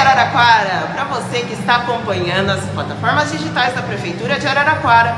Araraquara! Para você que está acompanhando as plataformas digitais da Prefeitura de Araraquara,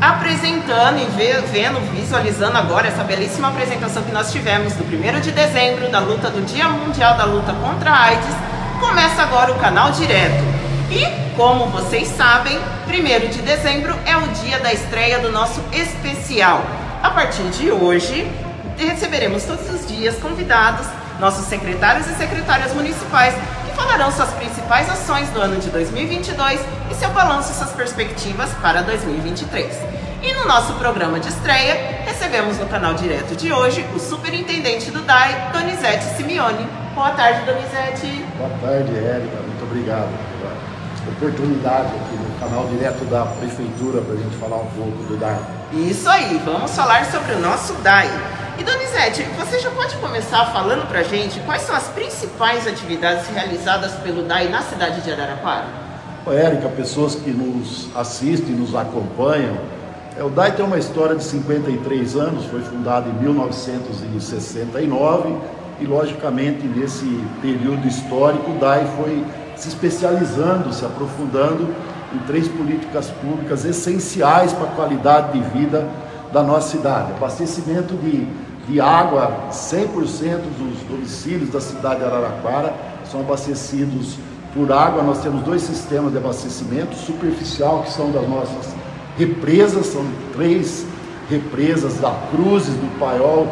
apresentando e vendo, visualizando agora essa belíssima apresentação que nós tivemos no 1 de dezembro da luta do Dia Mundial da Luta contra a AIDS, começa agora o canal direto. E, como vocês sabem, 1 de dezembro é o dia da estreia do nosso especial. A partir de hoje, receberemos todos os dias convidados, nossos secretários e secretárias municipais, falarão suas principais ações do ano de 2022 e seu balanço e suas perspectivas para 2023. E no nosso programa de estreia, recebemos no canal direto de hoje o superintendente do DAI, Donizete Simeone. Boa tarde, Donizete. Boa tarde, Érica. Muito obrigado pela oportunidade aqui no canal direto da Prefeitura para a gente falar um pouco do DAI. Isso aí, vamos falar sobre o nosso DAI. E Donizete, você já pode começar falando para a gente quais são as principais atividades realizadas pelo DAI na cidade de Araraquara? Érica, pessoas que nos assistem, nos acompanham, é, o DAI tem uma história de 53 anos, foi fundado em 1969 e, logicamente, nesse período histórico, o DAI foi se especializando, se aprofundando em três políticas públicas essenciais para a qualidade de vida da nossa cidade: abastecimento de de água, 100% dos domicílios da cidade de Araraquara são abastecidos por água. Nós temos dois sistemas de abastecimento, superficial, que são das nossas represas, são três represas da Cruzes, do Paiol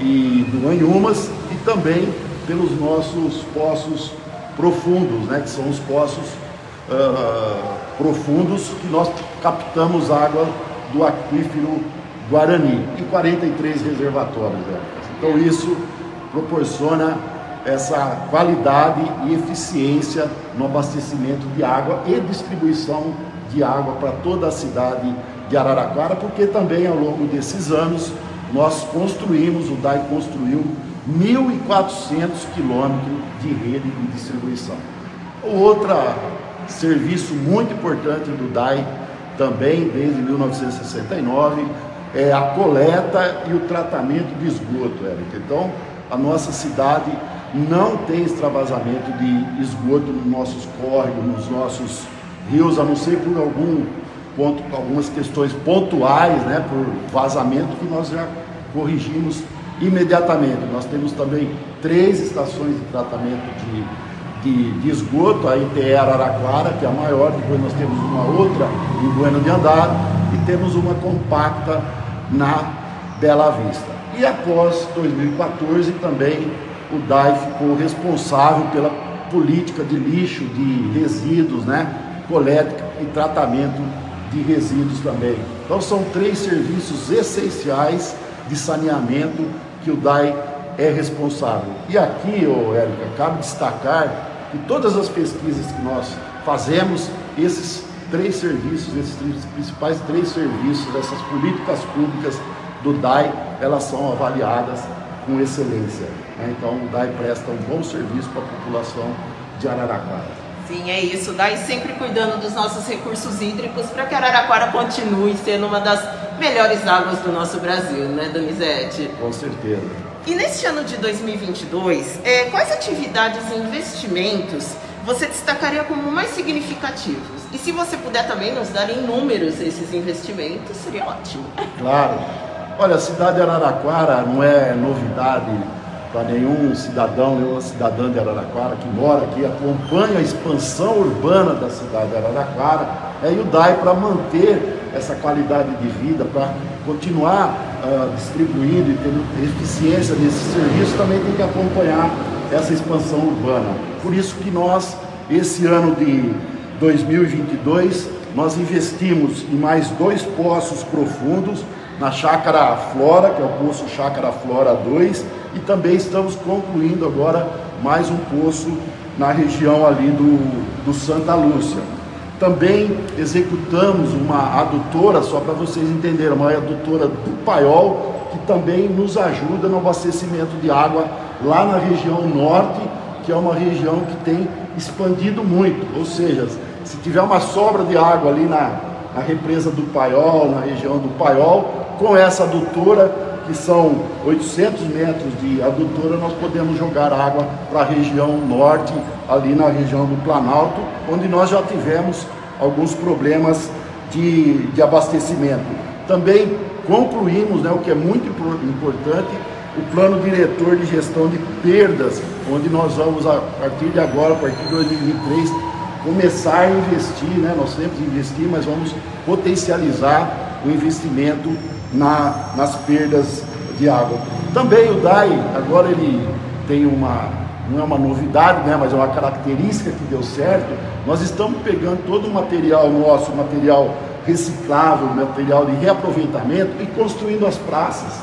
e do Anhumas, e também pelos nossos poços profundos, né, que são os poços uh, profundos que nós captamos água do aquífero Guarani e 43 reservatórios. Né? Então isso proporciona essa qualidade e eficiência no abastecimento de água e distribuição de água para toda a cidade de Araraquara, porque também ao longo desses anos nós construímos, o DAI construiu 1.400 quilômetros de rede de distribuição. Outro serviço muito importante do DAI, também desde 1969, é, a coleta e o tratamento de esgoto, Érica. Então, a nossa cidade não tem extravasamento de esgoto nos nossos córregos, nos nossos rios, a não ser por algum ponto, algumas questões pontuais, né, por vazamento que nós já corrigimos imediatamente. Nós temos também três estações de tratamento de, de, de esgoto, a ITE Araraquara, que é a maior, depois nós temos uma outra em Bueno de Andar temos uma compacta na Bela Vista. E após 2014 também o DAI ficou responsável pela política de lixo, de resíduos, né? coleta e tratamento de resíduos também. Então são três serviços essenciais de saneamento que o DAI é responsável. E aqui, oh, Érica, cabe destacar que todas as pesquisas que nós fazemos, esses três serviços, esses três, principais três serviços, essas políticas públicas do DAI, elas são avaliadas com excelência. Né? Então o DAI presta um bom serviço para a população de Araraquara. Sim, é isso. O DAI sempre cuidando dos nossos recursos hídricos para que Araraquara continue sendo uma das melhores águas do nosso Brasil, né, Donizete? Com certeza. E neste ano de 2022, é, quais atividades e investimentos você destacaria como mais significativos? E se você puder também nos dar em números esses investimentos, seria ótimo. Claro. Olha, a cidade de Araraquara não é novidade para nenhum cidadão, nenhuma cidadã de Araraquara que mora aqui, acompanha a expansão urbana da cidade de Araraquara, é o DAI para manter essa qualidade de vida, para continuar uh, distribuindo e tendo eficiência nesse serviço, também tem que acompanhar essa expansão urbana. Por isso que nós, esse ano de 2022, nós investimos em mais dois poços profundos, na Chácara Flora, que é o poço Chácara Flora 2, e também estamos concluindo agora mais um poço na região ali do, do Santa Lúcia. Também executamos uma adutora, só para vocês entenderem, uma adutora do Paiol, que também nos ajuda no abastecimento de água lá na região norte, que é uma região que tem expandido muito. Ou seja, se tiver uma sobra de água ali na, na represa do Paiol, na região do Paiol, com essa adutora que são 800 metros de adutora, nós podemos jogar água para a região norte, ali na região do Planalto, onde nós já tivemos alguns problemas de, de abastecimento. Também concluímos, né, o que é muito importante, o plano diretor de gestão de perdas, onde nós vamos, a partir de agora, a partir de 2023, começar a investir, né? nós sempre investir, mas vamos potencializar o investimento na, nas perdas de água. Também o DAI, agora ele tem uma, não é uma novidade, né? mas é uma característica que deu certo, nós estamos pegando todo o material nosso, material reciclável, material de reaproveitamento e construindo as praças.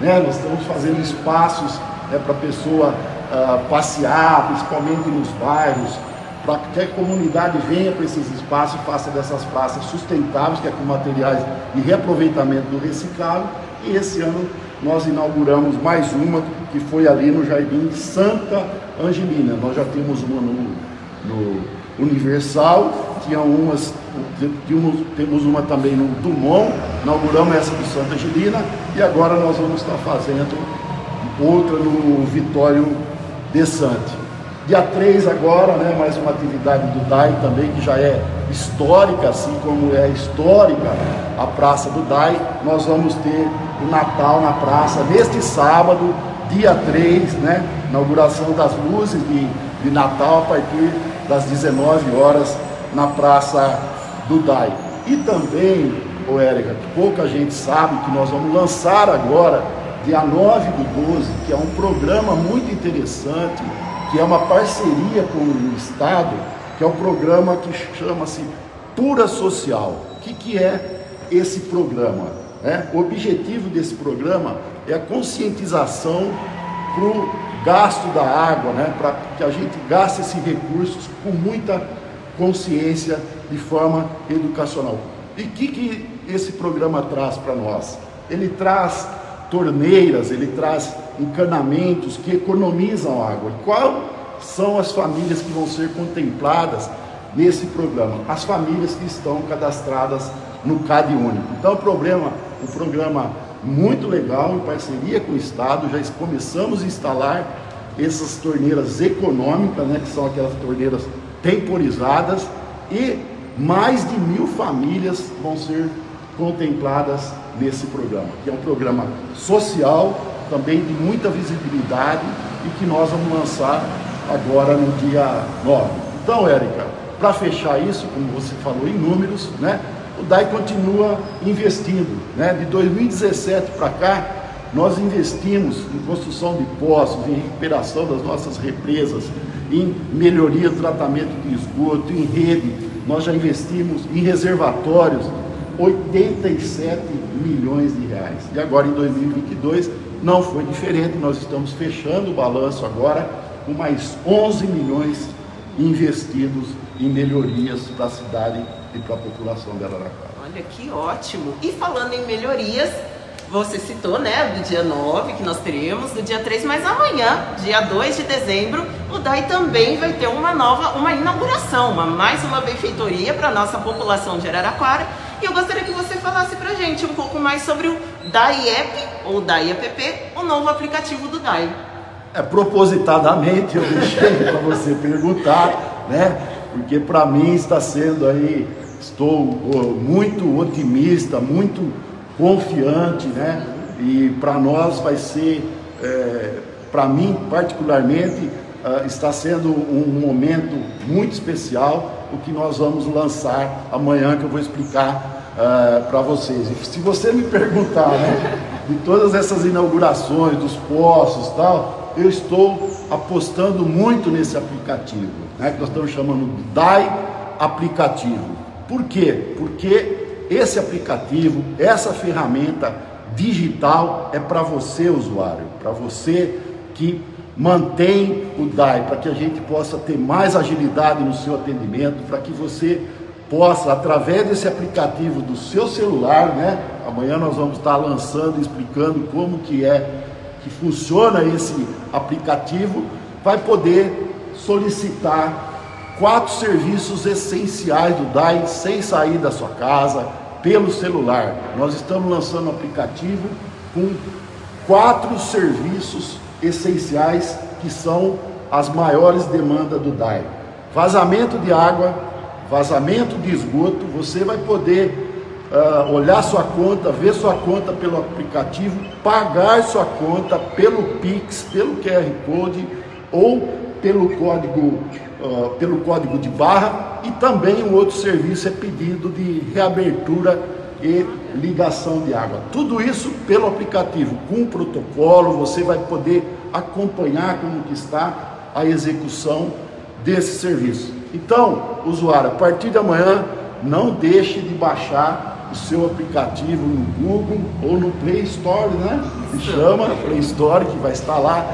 Né? Nós estamos fazendo espaços né, para a pessoa uh, passear, principalmente nos bairros, para que a comunidade venha para esses espaços e faça dessas praças sustentáveis, que é com materiais de reaproveitamento do reciclável. E esse ano nós inauguramos mais uma, que foi ali no Jardim Santa Angelina. Nós já temos uma no, no Universal, tinha umas, temos uma também no Dumont, inauguramos essa do Santa Angelina e agora nós vamos estar fazendo outra no Vitório de Sante. Dia 3 agora, né, mais uma atividade do DAI também, que já é histórica, assim como é histórica a Praça do DAI. Nós vamos ter o Natal na praça neste sábado, dia 3, né, inauguração das luzes de, de Natal a partir das 19 horas na Praça do DAI. E também, ô Érica, pouca gente sabe que nós vamos lançar agora, dia 9 do 12, que é um programa muito interessante, que é uma parceria com o Estado, que é um programa que chama-se Pura Social. O que, que é esse programa? É, o objetivo desse programa é a conscientização para o gasto da água, né, para que a gente gaste esses recursos com muita consciência de forma educacional. E o que, que esse programa traz para nós? Ele traz torneiras, ele traz encanamentos que economizam água. E qual são as famílias que vão ser contempladas nesse programa? As famílias que estão cadastradas no CAD Único. Então, o programa, um programa muito legal, em parceria com o Estado, já começamos a instalar essas torneiras econômicas, né, que são aquelas torneiras temporizadas, e mais de mil famílias vão ser contempladas nesse programa, que é um programa social, também de muita visibilidade e que nós vamos lançar agora no dia 9. Então, Érica, para fechar isso, como você falou em números, né, o DAI continua investindo. Né? De 2017 para cá, nós investimos em construção de poços, em recuperação das nossas represas, em melhoria do tratamento de esgoto, em rede. Nós já investimos em reservatórios 87 milhões de reais. E agora em 2022 não foi diferente, nós estamos fechando o balanço agora com mais 11 milhões investidos em melhorias para a cidade e para a população de Araraquara. Olha que ótimo! E falando em melhorias, você citou, né, do dia 9 que nós teremos, do dia 3, mas amanhã, dia 2 de dezembro, o DAI também vai ter uma nova, uma inauguração, uma, mais uma benfeitoria para a nossa população de Araraquara. E eu gostaria que você falasse para gente um pouco mais sobre o DAI App, ou DAI App, o novo aplicativo do DAI. É, propositadamente eu deixei para você perguntar, né? Porque para mim está sendo aí, estou muito otimista, muito confiante, né? E para nós vai ser, é, para mim particularmente, uh, está sendo um momento muito especial, o que nós vamos lançar amanhã, que eu vou explicar uh, para vocês. E se você me perguntar, né, de todas essas inaugurações, dos postos tal, eu estou apostando muito nesse aplicativo, né, que nós estamos chamando de DAI aplicativo. Por quê? Porque esse aplicativo, essa ferramenta digital é para você, usuário, para você que mantém o DAI, para que a gente possa ter mais agilidade no seu atendimento, para que você possa, através desse aplicativo do seu celular, né? Amanhã nós vamos estar lançando, explicando como que é que funciona esse aplicativo, vai poder solicitar quatro serviços essenciais do DAI sem sair da sua casa, pelo celular. Nós estamos lançando um aplicativo com quatro serviços essenciais que são as maiores demandas do DAI: vazamento de água, vazamento de esgoto. Você vai poder uh, olhar sua conta, ver sua conta pelo aplicativo, pagar sua conta pelo Pix, pelo QR Code ou pelo código, uh, pelo código de barra e também um outro serviço é pedido de reabertura e ligação de água. Tudo isso pelo aplicativo, com protocolo, você vai poder acompanhar como que está a execução desse serviço. Então, usuário, a partir de amanhã, não deixe de baixar o seu aplicativo no Google ou no Play Store, né? Se chama Play Store, que vai estar lá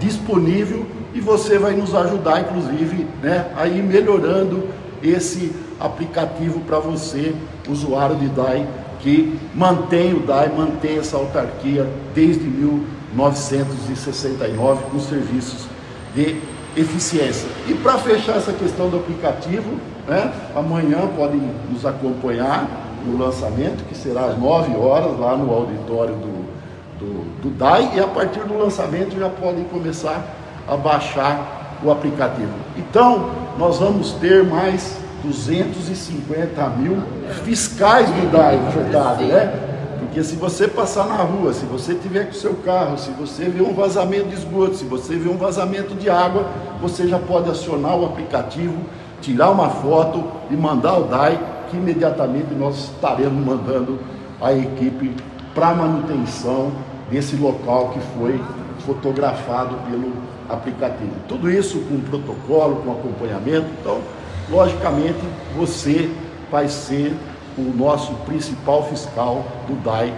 disponível e você vai nos ajudar, inclusive, né, a ir melhorando esse aplicativo para você, usuário de DAI, que mantém o DAI, mantém essa autarquia desde 1969 com serviços de eficiência. E para fechar essa questão do aplicativo, né, amanhã podem nos acompanhar no lançamento, que será às 9 horas lá no auditório do, do, do DAI, e a partir do lançamento já podem começar a baixar o aplicativo. Então, nós vamos ter mais 250 mil fiscais do DAI, verdade, né? Porque se você passar na rua, se você tiver com o seu carro, se você vê um vazamento de esgoto, se você vê um vazamento de água, você já pode acionar o aplicativo, tirar uma foto e mandar o DAI que imediatamente nós estaremos mandando a equipe para manutenção desse local que foi fotografado pelo aplicativo. Tudo isso com protocolo, com acompanhamento. Então, logicamente, você vai ser o nosso principal fiscal do DAI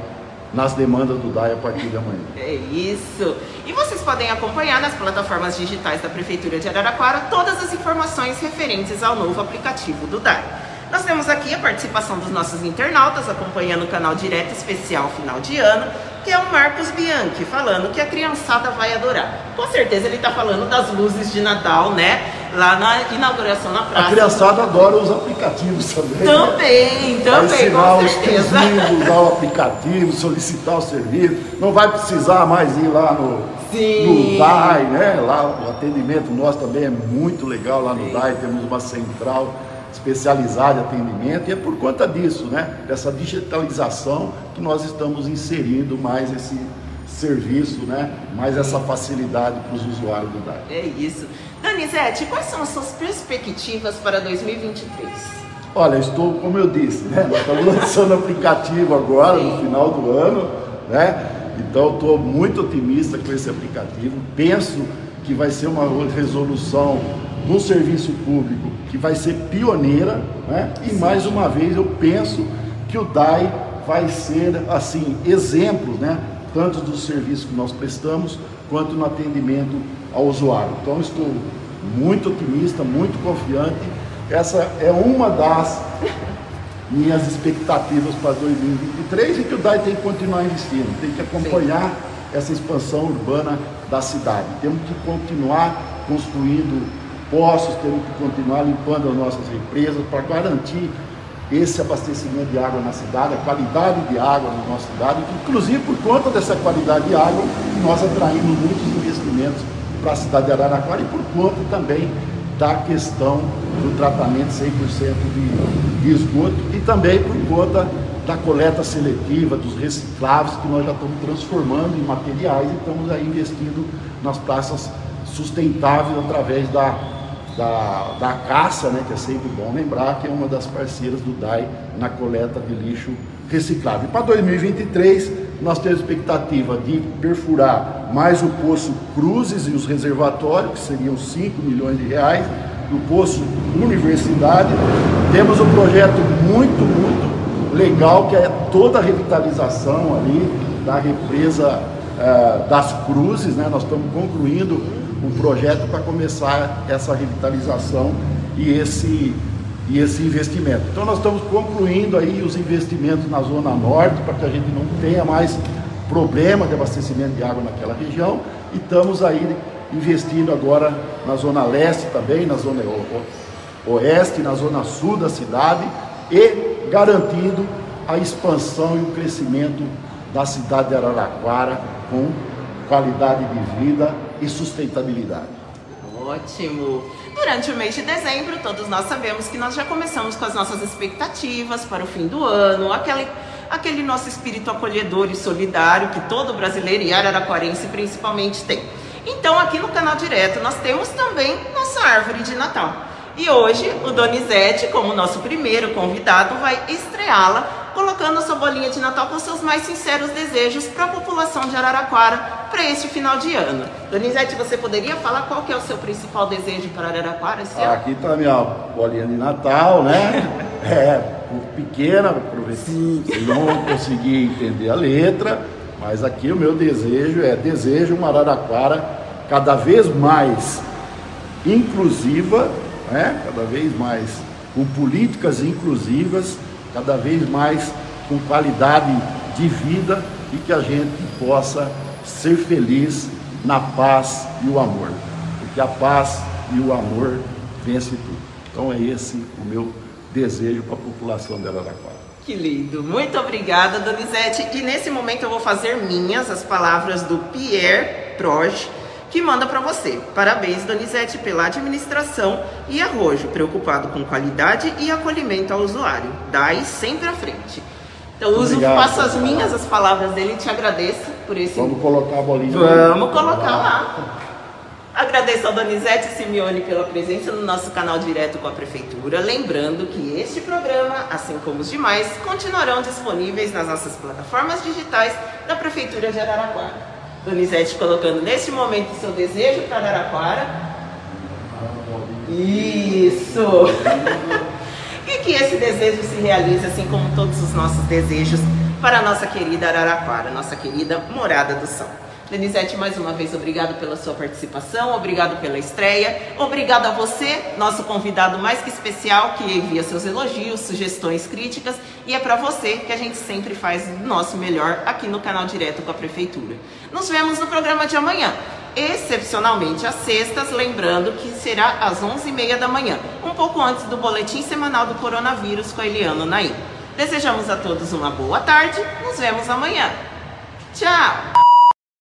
nas demandas do DAI a partir de amanhã. É isso. E vocês podem acompanhar nas plataformas digitais da Prefeitura de Araraquara todas as informações referentes ao novo aplicativo do DAI. Nós temos aqui a participação dos nossos internautas acompanhando o canal Direto Especial Final de Ano, que é o Marcos Bianchi, falando que a criançada vai adorar. Com certeza ele está falando das luzes de Natal, né? Lá na inauguração na praça. A criançada adora os aplicativos também. Também, né? também, ensinar com certeza. Os usar o aplicativo, solicitar o serviço. Não vai precisar mais ir lá no, no DAI, né? Lá o atendimento nosso também é muito legal lá no Sim. DAI, temos uma central especializada em atendimento, e é por conta disso, né, dessa digitalização, que nós estamos inserindo mais esse serviço, né, mais essa facilidade para os usuários do DAI. É isso. Danizete, quais são as suas perspectivas para 2023? Olha, estou, como eu disse, né, nós estamos lançando aplicativo agora, Sim. no final do ano, né, então estou muito otimista com esse aplicativo, penso que vai ser uma resolução no serviço público que vai ser pioneira, né? E mais uma vez eu penso que o DAI vai ser assim exemplo, né? Tanto do serviço que nós prestamos quanto no atendimento ao usuário. Então estou muito otimista, muito confiante. Essa é uma das minhas expectativas para 2023 e que o DAI tem que continuar investindo, tem que acompanhar Sim. essa expansão urbana da cidade. Temos que continuar construindo poços, temos que continuar limpando as nossas represas para garantir esse abastecimento de água na cidade, a qualidade de água na nossa cidade, inclusive por conta dessa qualidade de água, nós atraímos muitos investimentos para a cidade de Araraquara e por conta também da questão do tratamento 100% de, de esgoto e também por conta da coleta seletiva, dos recicláveis que nós já estamos transformando em materiais e estamos aí investindo nas praças sustentáveis através da da, da caça, né, que é sempre bom lembrar, que é uma das parceiras do DAI na coleta de lixo reciclável. E para 2023, nós temos expectativa de perfurar mais o Poço Cruzes e os reservatórios, que seriam 5 milhões de reais, o Poço Universidade. Temos um projeto muito, muito legal, que é toda a revitalização ali da represa eh, das Cruzes, né? nós estamos concluindo um projeto para começar essa revitalização e esse, e esse investimento. Então nós estamos concluindo aí os investimentos na Zona Norte para que a gente não tenha mais problema de abastecimento de água naquela região e estamos aí investindo agora na Zona Leste também, na Zona Oeste, na Zona Sul da cidade e garantindo a expansão e o crescimento da cidade de Araraquara com qualidade de vida e sustentabilidade. Ótimo! Durante o mês de dezembro, todos nós sabemos que nós já começamos com as nossas expectativas para o fim do ano, aquele, aquele nosso espírito acolhedor e solidário que todo brasileiro e araraquarense principalmente tem. Então, aqui no canal Direto, nós temos também nossa árvore de Natal. E hoje, o Donizete, como nosso primeiro convidado, vai estreá-la colocando sua bolinha de Natal com seus mais sinceros desejos para a população de Araraquara para este final de ano. Donizete, você poderia falar qual que é o seu principal desejo para Araraquara esse ano? Aqui está a minha bolinha de Natal, né? é, pequena, vocês não vão conseguir entender a letra, mas aqui o meu desejo é desejo uma Araraquara cada vez mais inclusiva, né? cada vez mais com políticas inclusivas cada vez mais com qualidade de vida e que a gente possa ser feliz na paz e o amor, porque a paz e o amor vence tudo. Então é esse o meu desejo para a população de Araraquara. Que lindo! Muito obrigada, Donizete. E nesse momento eu vou fazer minhas as palavras do Pierre Proge que manda para você. Parabéns, Donizete, pela administração e arrojo, preocupado com qualidade e acolhimento ao usuário. Dai sempre à frente. Então, uso, Obrigado, faço as minhas, as palavras dele e te agradeço por esse. Vamos colocar a bolinha. Vamos colocar lá. Agradeço ao Donizete Simeone pela presença no nosso canal direto com a Prefeitura. Lembrando que este programa, assim como os demais, continuarão disponíveis nas nossas plataformas digitais da Prefeitura de Araraquara. Donizete colocando neste momento seu desejo para Araraquara. Isso! e que esse desejo se realize, assim como todos os nossos desejos, para a nossa querida Araraquara, nossa querida Morada do Sol. Denizete, mais uma vez, obrigado pela sua participação, obrigado pela estreia, obrigado a você, nosso convidado mais que especial, que envia seus elogios, sugestões, críticas, e é para você que a gente sempre faz o nosso melhor aqui no canal Direto com a Prefeitura. Nos vemos no programa de amanhã, excepcionalmente às sextas, lembrando que será às 11h30 da manhã, um pouco antes do boletim semanal do coronavírus com a Eliana Naim. Desejamos a todos uma boa tarde, nos vemos amanhã. Tchau!